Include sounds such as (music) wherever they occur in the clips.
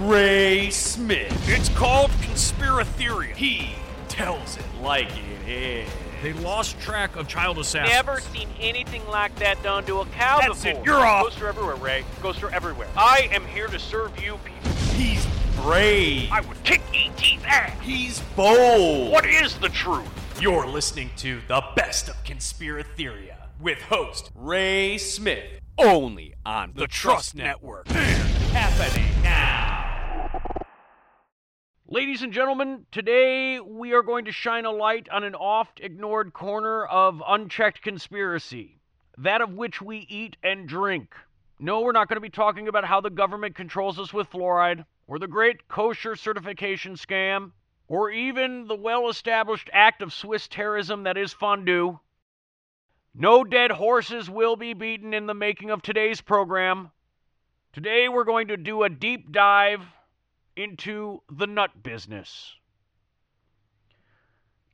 Ray Smith. It's called Conspiratheria. He tells it like it is. They lost track of child assassins. Never seen anything like that done to a cow That's before. it, you're off. Ghosts are everywhere, Ray. Ghosts are everywhere. I am here to serve you people. He's brave. I would kick ET's ass. He's bold. What is the truth? You're listening to the best of Conspiratheria with host Ray Smith, only on the, Trust Network. Happening now. Ladies and gentlemen, today we are going to shine a light on an oft ignored corner of unchecked conspiracy, that of which we eat and drink. No, we're not going to be talking about how the government controls us with fluoride, or the great kosher certification scam, or even the well established act of Swiss terrorism that is fondue. No dead horses will be beaten in the making of today's program. Today we're going to do a deep dive into the nut business.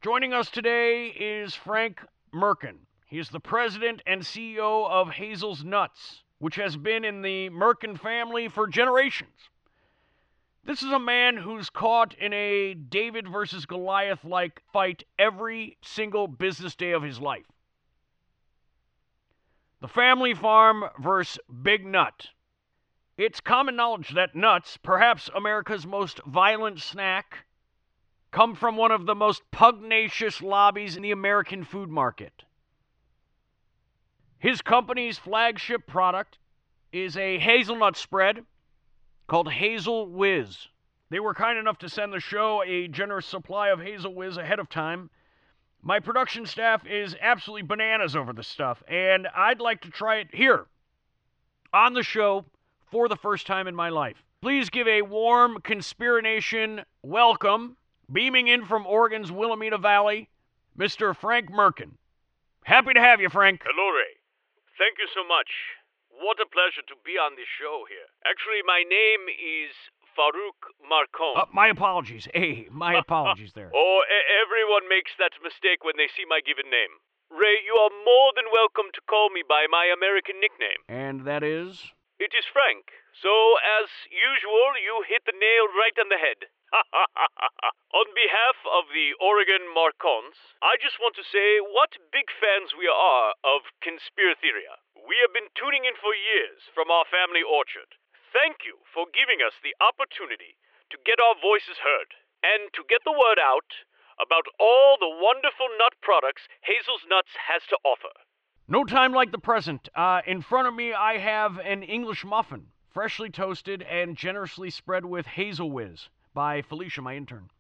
Joining us today is Frank Merkin. He is the president and CEO of Hazel's Nuts, which has been in the Merkin family for generations. This is a man who's caught in a David versus Goliath like fight every single business day of his life. The family farm versus Big Nut. It's common knowledge that nuts, perhaps America's most violent snack, come from one of the most pugnacious lobbies in the American food market. His company's flagship product is a hazelnut spread called Hazel Whiz. They were kind enough to send the show a generous supply of Hazel Whiz ahead of time. My production staff is absolutely bananas over the stuff, and I'd like to try it here on the show for the first time in my life. Please give a warm Conspirination welcome, beaming in from Oregon's Willamette Valley, Mr. Frank Merkin. Happy to have you, Frank. Hello, Ray. Thank you so much. What a pleasure to be on this show here. Actually, my name is Farouk Marcon. Uh, my apologies. Hey, my (laughs) apologies there. Oh, everyone makes that mistake when they see my given name. Ray, you are more than welcome to call me by my American nickname. And that is? It is Frank. So, as usual, you hit the nail right on the head. (laughs) on behalf of the Oregon Marcons, I just want to say what big fans we are of Conspiratheria. We have been tuning in for years from our family orchard. Thank you for giving us the opportunity to get our voices heard and to get the word out about all the wonderful nut products Hazel's Nuts has to offer. No time like the present. Uh, in front of me, I have an English muffin, freshly toasted and generously spread with Hazel Whiz by Felicia, my intern.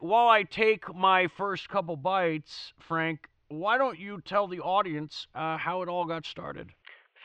While I take my first couple bites, Frank, why don't you tell the audience uh, how it all got started?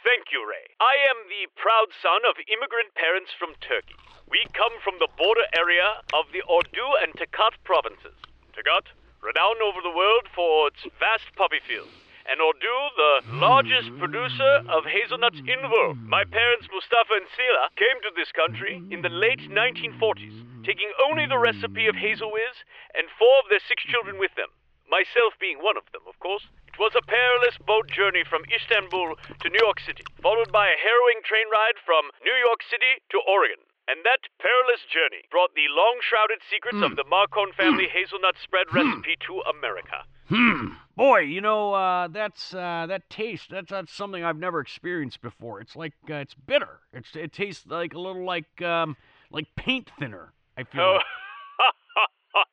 Thank you, Ray. I am the proud son of immigrant parents from Turkey. We come from the border area of the Ordu and Tokat provinces. Tokat, renowned over the world for its vast poppy fields, and Ordu, the largest producer of hazelnuts in the world. My parents, Mustafa and Sila, came to this country in the late 1940s, taking only the recipe of hazel whiz and four of their six children with them. Myself being one of them, of course. It was a perilous boat journey from Istanbul to New York City, followed by a harrowing train ride from New York City to Oregon. And that perilous journey brought the long shrouded secrets of hmm. the Marcon family hmm. hazelnut spread hmm. recipe to America. Hmm. Boy, you know uh, that's uh, that taste. That's that's something I've never experienced before. It's like uh, it's bitter. It's it tastes like a little like um, like paint thinner. I feel. Oh, like. (laughs)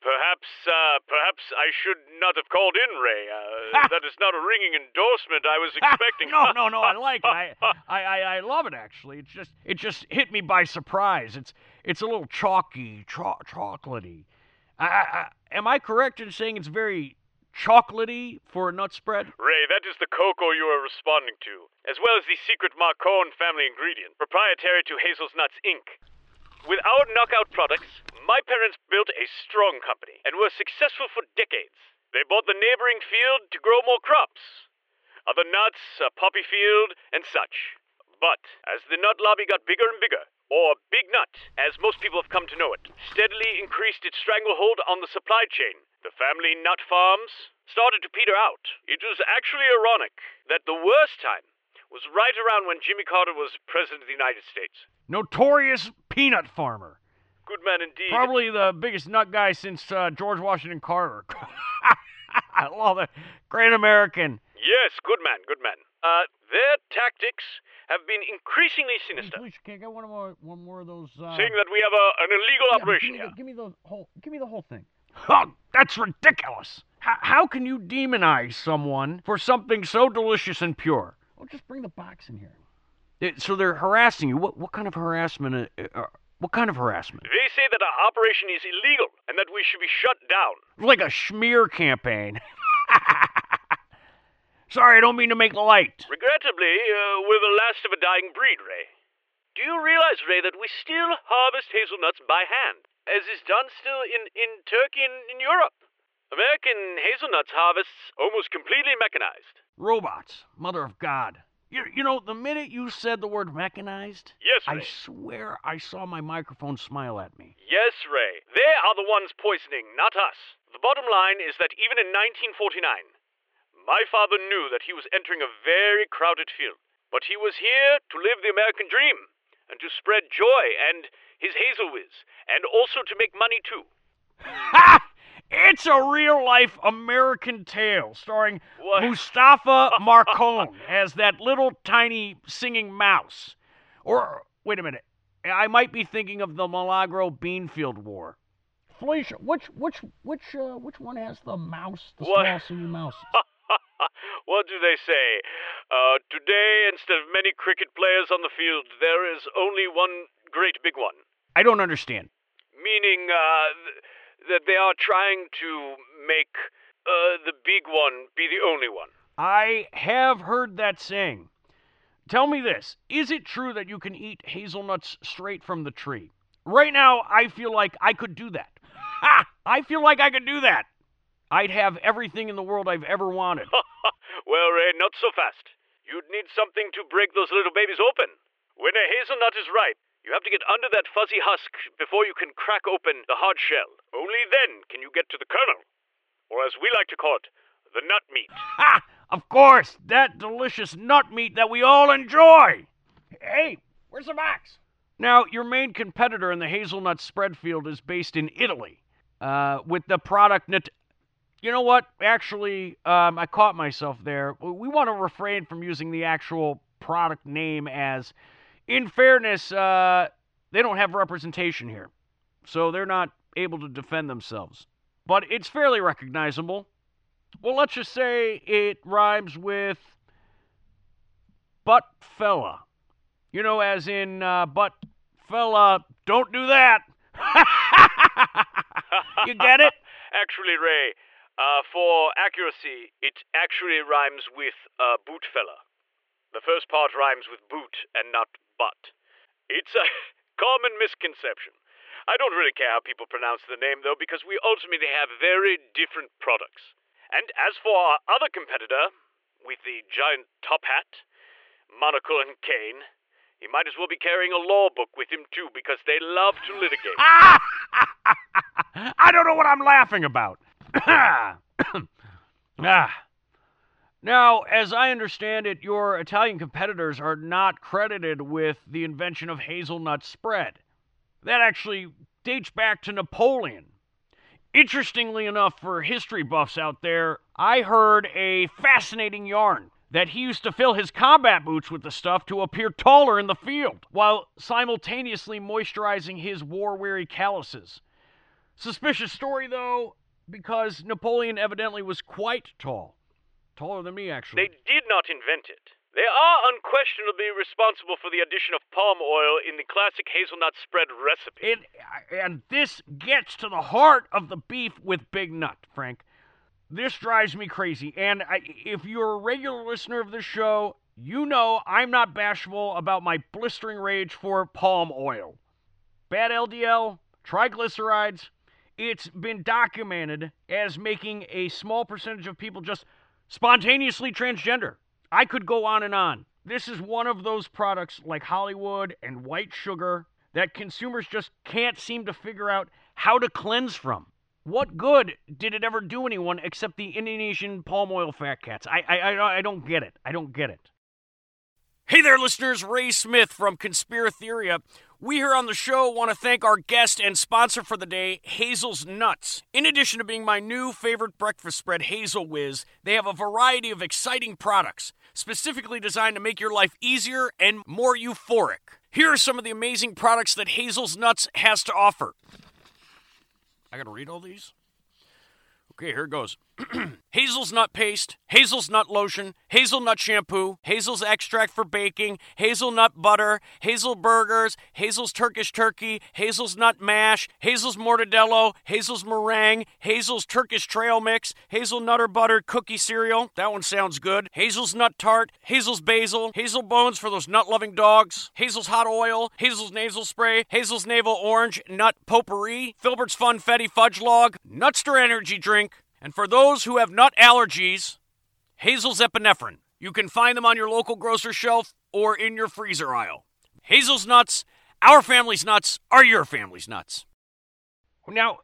perhaps, uh, perhaps I should not have called in, Ray. Uh, (laughs) that is not a ringing endorsement I was (laughs) expecting. no, no, no. I like it. I, I, I, I love it. Actually, it's just it just hit me by surprise. It's it's a little chalky, cho- chocolatey. I, am I correct in saying it's very chocolatey for a nut spread? Ray, that is the cocoa you are responding to, as well as the secret Marcon family ingredient, proprietary to Hazel's Nuts Inc. With our knockout products, my parents built a strong company and were successful for decades. They bought the neighboring field to grow more crops, other nuts, a poppy field, and such. But as the nut lobby got bigger and bigger, or Big Nut, as most people have come to know it, steadily increased its stranglehold on the supply chain, the family nut farms started to peter out. It was actually ironic that the worst time was right around when Jimmy Carter was President of the United States. Notorious peanut farmer. Good man indeed. Probably the biggest nut guy since uh, George Washington Carter. I love it. Great American. Yes, good man, good man. Uh, their tactics have been increasingly sinister, Please, can I get one more, one more of those? Uh... saying that we have a, an illegal Yeah, operation give me, here. the, give me the whole. Give me the whole thing. Oh, that's ridiculous. How, how can you demonize someone for something so delicious and pure? Well, just bring the box in here. It- so they're harassing you. What what kind of harassment? Uh, uh, what kind of harassment? They say that our operation is illegal and that we should be shut down. Like a smear campaign. (laughs) Sorry, I don't mean to make light. Regrettably, uh, we're the last of a dying breed, Ray. Do you realize, Ray, that we still harvest hazelnuts by hand, as is done still in, in Turkey and in Europe? American hazelnuts harvests almost completely mechanized. Robots, mother of God. You, you know, the minute you said the word mechanized, Yes, Ray. I swear I saw my microphone smile at me. Yes, Ray. They are the ones poisoning, not us. The bottom line is that even in 1949, my father knew that he was entering a very crowded field. But he was here to live the American dream, and to spread joy and his hazel whiz, and also to make money too. Ha! It's a real life American tale starring What? Mustafa (laughs) Marcone as that little tiny singing mouse. Or, wait a minute, I might be thinking of the Milagro Beanfield War. Felicia, which which which uh, which one has the mouse, the What? small singing mouse? (laughs) (laughs) what do they say? Uh, today, instead of many cricket players on the field, there is only one great big one. I don't understand. Meaning uh, th- that they are trying to make uh, the big one be the only one. I have heard that saying. Tell me this is it true that you can eat hazelnuts straight from the tree? Right now, I feel like I could do that. (laughs) Ha! I feel like I could do that. I'd have everything in the world I've ever wanted. (laughs) well, Ray, not so fast. You'd need something to break those little babies open. When a hazelnut is ripe, you have to get under that fuzzy husk before you can crack open the hard shell. Only then can you get to the kernel. Or as we like to call it, the nut meat. (laughs) Ha! Of course, that delicious nut meat that we all enjoy. Hey, where's the box? Now, your main competitor in the hazelnut spread field is based in Italy, uh, with the product. Nat- you know what? Actually, um, I caught myself there. We want to refrain from using the actual product name as, in fairness, uh, they don't have representation here, so they're not able to defend themselves. But it's fairly recognizable. Well, let's just say it rhymes with butt fella. You know, as in uh, butt fella, don't do that. (laughs) you get it? (laughs) Actually, Ray, uh, for accuracy, it actually rhymes with uh, boot fella. The first part rhymes with boot and not butt. It's a (laughs) common misconception. I don't really care how people pronounce the name, though, because we ultimately have very different products. And as for our other competitor, with the giant top hat, monocle, and cane, he might as well be carrying a law book with him, too, because they love to litigate. (laughs) I don't know what I'm laughing about. (coughs) ah. Now, as I understand it, your Italian competitors are not credited with the invention of hazelnut spread. That actually dates back to Napoleon. Interestingly enough, for history buffs out there, I heard a fascinating yarn that he used to fill his combat boots with the stuff to appear taller in the field, while simultaneously moisturizing his war weary calluses. Suspicious story, though, because Napoleon evidently was quite tall. Taller than me, actually. They did not invent it. They are unquestionably responsible for the addition of palm oil in the classic hazelnut spread recipe. It, and this gets to the heart of the beef with Big Nut, Frank. This drives me crazy. And I, if you're a regular listener of this show, you know I'm not bashful about my blistering rage for palm oil. Bad LDL, triglycerides, it's been documented as making a small percentage of people just spontaneously transgender. I could go on and on. This is one of those products like Hollywood and white sugar that consumers just can't seem to figure out how to cleanse from. What good did it ever do anyone except the Indonesian palm oil fat cats? I, I, I, don't get it. I don't get it. Hey there, listeners. Ray Smith from Conspiratheria. We here on the show want to thank our guest and sponsor for the day, Hazel's Nuts. In addition to being my new favorite breakfast spread, Hazel Whiz, they have a variety of exciting products, specifically designed to make your life easier and more euphoric. Here are some of the amazing products that Hazel's Nuts has to offer. I gotta read all these? Okay, here it goes. (clears throat) Hazel's nut paste, Hazel's nut lotion, hazelnut shampoo, Hazel's extract for baking, hazelnut butter, Hazel burgers, Hazel's Turkish turkey, Hazel's nut mash, Hazel's mortadello, Hazel's meringue, Hazel's Turkish trail mix, Hazel nutter butter cookie cereal. That one sounds good. Hazel's nut tart, Hazel's basil, Hazel bones for those nut loving dogs, Hazel's hot oil, Hazel's nasal spray, Hazel's navel orange nut potpourri, Filbert's funfetti fudge log, Nutster energy drink, and for those who have nut allergies, Hazel's epinephrine. You can find them on your local grocery shelf or in your freezer aisle. Hazel's nuts, our family's nuts, are your family's nuts. Now,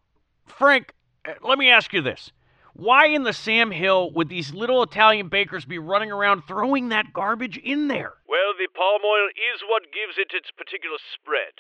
Frank, uh, let me ask you this. Why in the Sam Hill would these little Italian bakers be running around throwing that garbage in there? Well, the palm oil is what gives it its particular spread.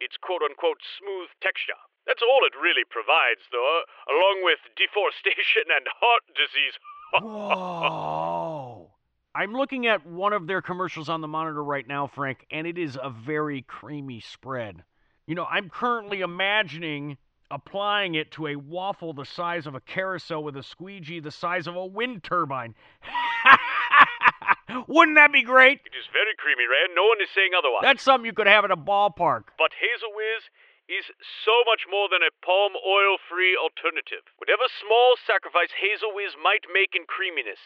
Its quote unquote smooth texture. That's all it really provides, though, uh, along with deforestation and heart disease. (laughs) Whoa. I'm looking at one of their commercials on the monitor right now, Frank, and it is a very creamy spread. You know, I'm currently imagining applying it to a waffle the size of a carousel with a squeegee the size of a wind turbine. (laughs) Wouldn't that be great? It is very creamy, Ray, and no one is saying otherwise. That's something you could have at a ballpark. But Hazel Whiz is so much more than a palm oil free alternative. Whatever small sacrifice Hazel Whiz might make in creaminess,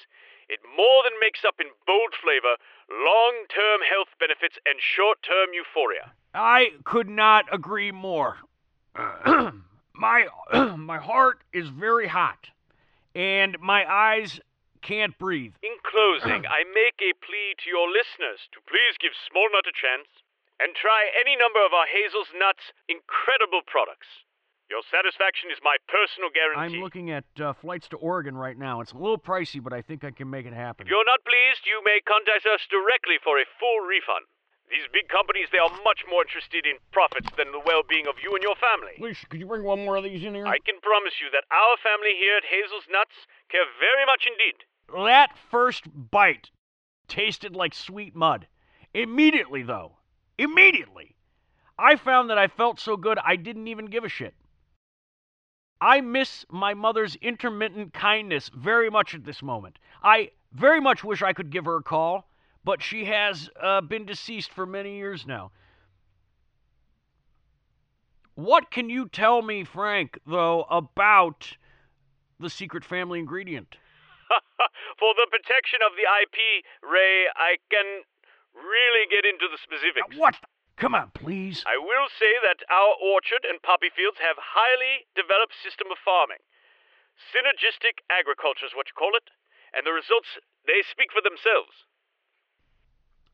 it more than makes up in bold flavor, long term health benefits, and short term euphoria. I could not agree more. (clears throat) my (clears throat) my heart is very hot and my eyes can't breathe. In closing, I make a plea to your listeners to please give Small Nut a chance and try any number of our Hazel's Nuts incredible products. Your satisfaction is my personal guarantee. I'm looking at uh, flights to Oregon right now. It's a little pricey, but I think I can make it happen. If you're not pleased, you may contact us directly for a full refund. These big companies, they are much more interested in profits than the well being of you and your family. Please, could you bring one more of these in here? I can promise you that our family here at Hazel's Nuts care very much indeed. That first bite tasted like sweet mud. Immediately, though, immediately, I found that I felt so good I didn't even give a shit. I miss my mother's intermittent kindness very much at this moment. I very much wish I could give her a call, but she has uh, been deceased for many years now. What can you tell me, Frank, though, about the secret family ingredient? (laughs) For the protection of the IP, Ray, I can really get into the specifics. What? Come on, please. I will say that our orchard and poppy fields have highly developed system of farming. Synergistic agriculture is what you call it, and the results they speak for themselves.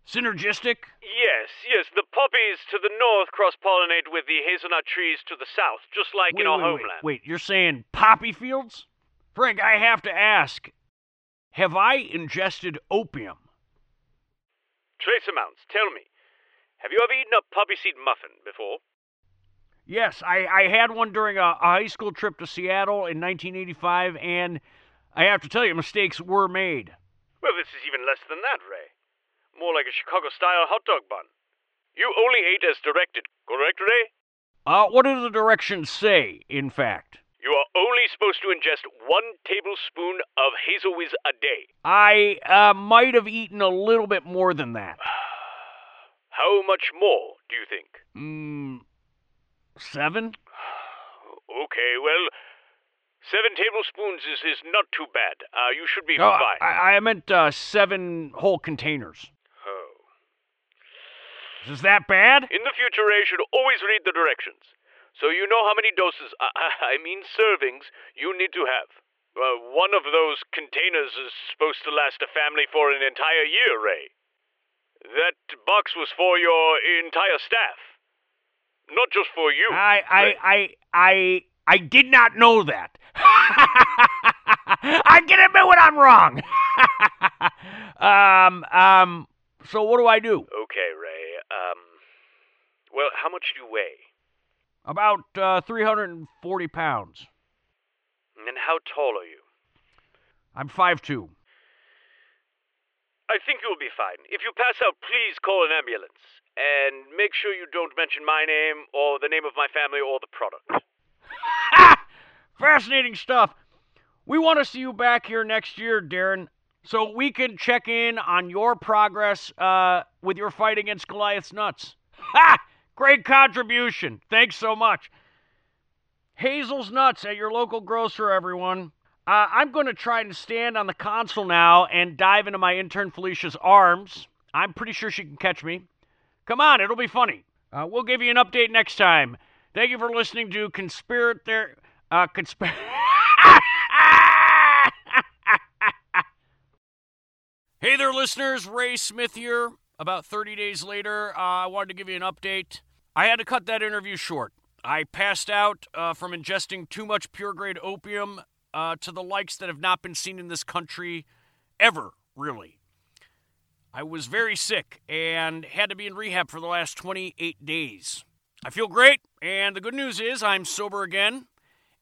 Synergistic? Yes, yes. The poppies to the north cross pollinate with the hazelnut trees to the south, just like wait, in our wait, homeland. Wait, wait, you're saying poppy fields? Frank, I have to ask have I ingested opium? Trace amounts, tell me. Have you ever eaten a poppy seed muffin before? Yes, I, I had one during a, a high school trip to Seattle in 1985, and I have to tell you, mistakes were made. Well, this is even less than that, Ray. More like a Chicago style hot dog bun. You only ate as directed, correct, Ray? Uh, what do the directions say, in fact? Only supposed to ingest one tablespoon of Hazel Whiz a day. I uh, might have eaten a little bit more than that. (sighs) How much more, do you think? Mm, seven? (sighs) Okay, well, seven tablespoons is, is not too bad. Uh, you should be No, fine. I, I meant uh, seven whole containers. Oh. Is that bad? In the future, Ray should always read the directions. So you know how many doses, I, I mean servings, you need to have. Uh, one of those containers is supposed to last a family for an entire year, Ray. That box was for your entire staff. Not just for you. I, I, I, I, I did not know that. (laughs) I can admit when I'm wrong. (laughs) um, um, So what do I do? Okay, Ray. Um, well, how much do you weigh? About uh, 340 pounds. And how tall are you? I'm 5'2. I think you'll be fine. If you pass out, please call an ambulance. And make sure you don't mention my name or the name of my family or the product. (laughs) Fascinating stuff. We want to see you back here next year, Darren, so we can check in on your progress uh, with your fight against Goliath's nuts. Ha! Great contribution. Thanks so much. Hazel's Nuts at your local grocer, everyone. Uh, I'm going to try and stand on the console now and dive into my intern Felicia's arms. I'm pretty sure she can catch me. Come on, it'll be funny. Uh, we'll give you an update next time. Thank you for listening to Conspirat there. Uh, (laughs) hey there, listeners. Ray Smith here. About 30 days later, uh, I wanted to give you an update. I had to cut that interview short. I passed out uh, from ingesting too much pure grade opium uh, to the likes that have not been seen in this country ever, really. I was very sick and had to be in rehab for the last 28 days. I feel great, and the good news is I'm sober again.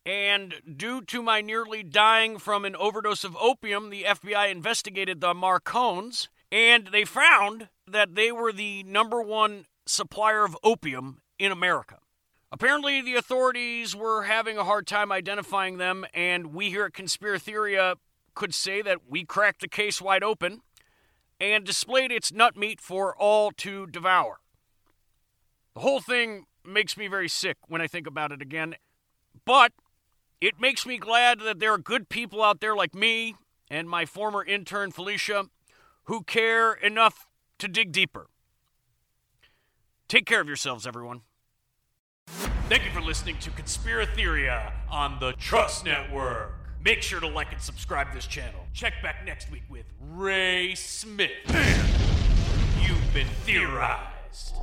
And due to my nearly dying from an overdose of opium, the FBI investigated the Marcones, and they found that they were the number one supplier of opium in America. Apparently, the authorities were having a hard time identifying them, and we here at Conspiratheria could say that we cracked the case wide open and displayed its nut meat for all to devour. The whole thing makes me very sick when I think about it again, but it makes me glad that there are good people out there like me and my former intern Felicia who care enough to dig deeper. Take care of yourselves, everyone. Thank you for listening to Conspiratheria on the Trust Network. Make sure to like and subscribe to this channel. Check back next week with Ray Smith. You've been theorized.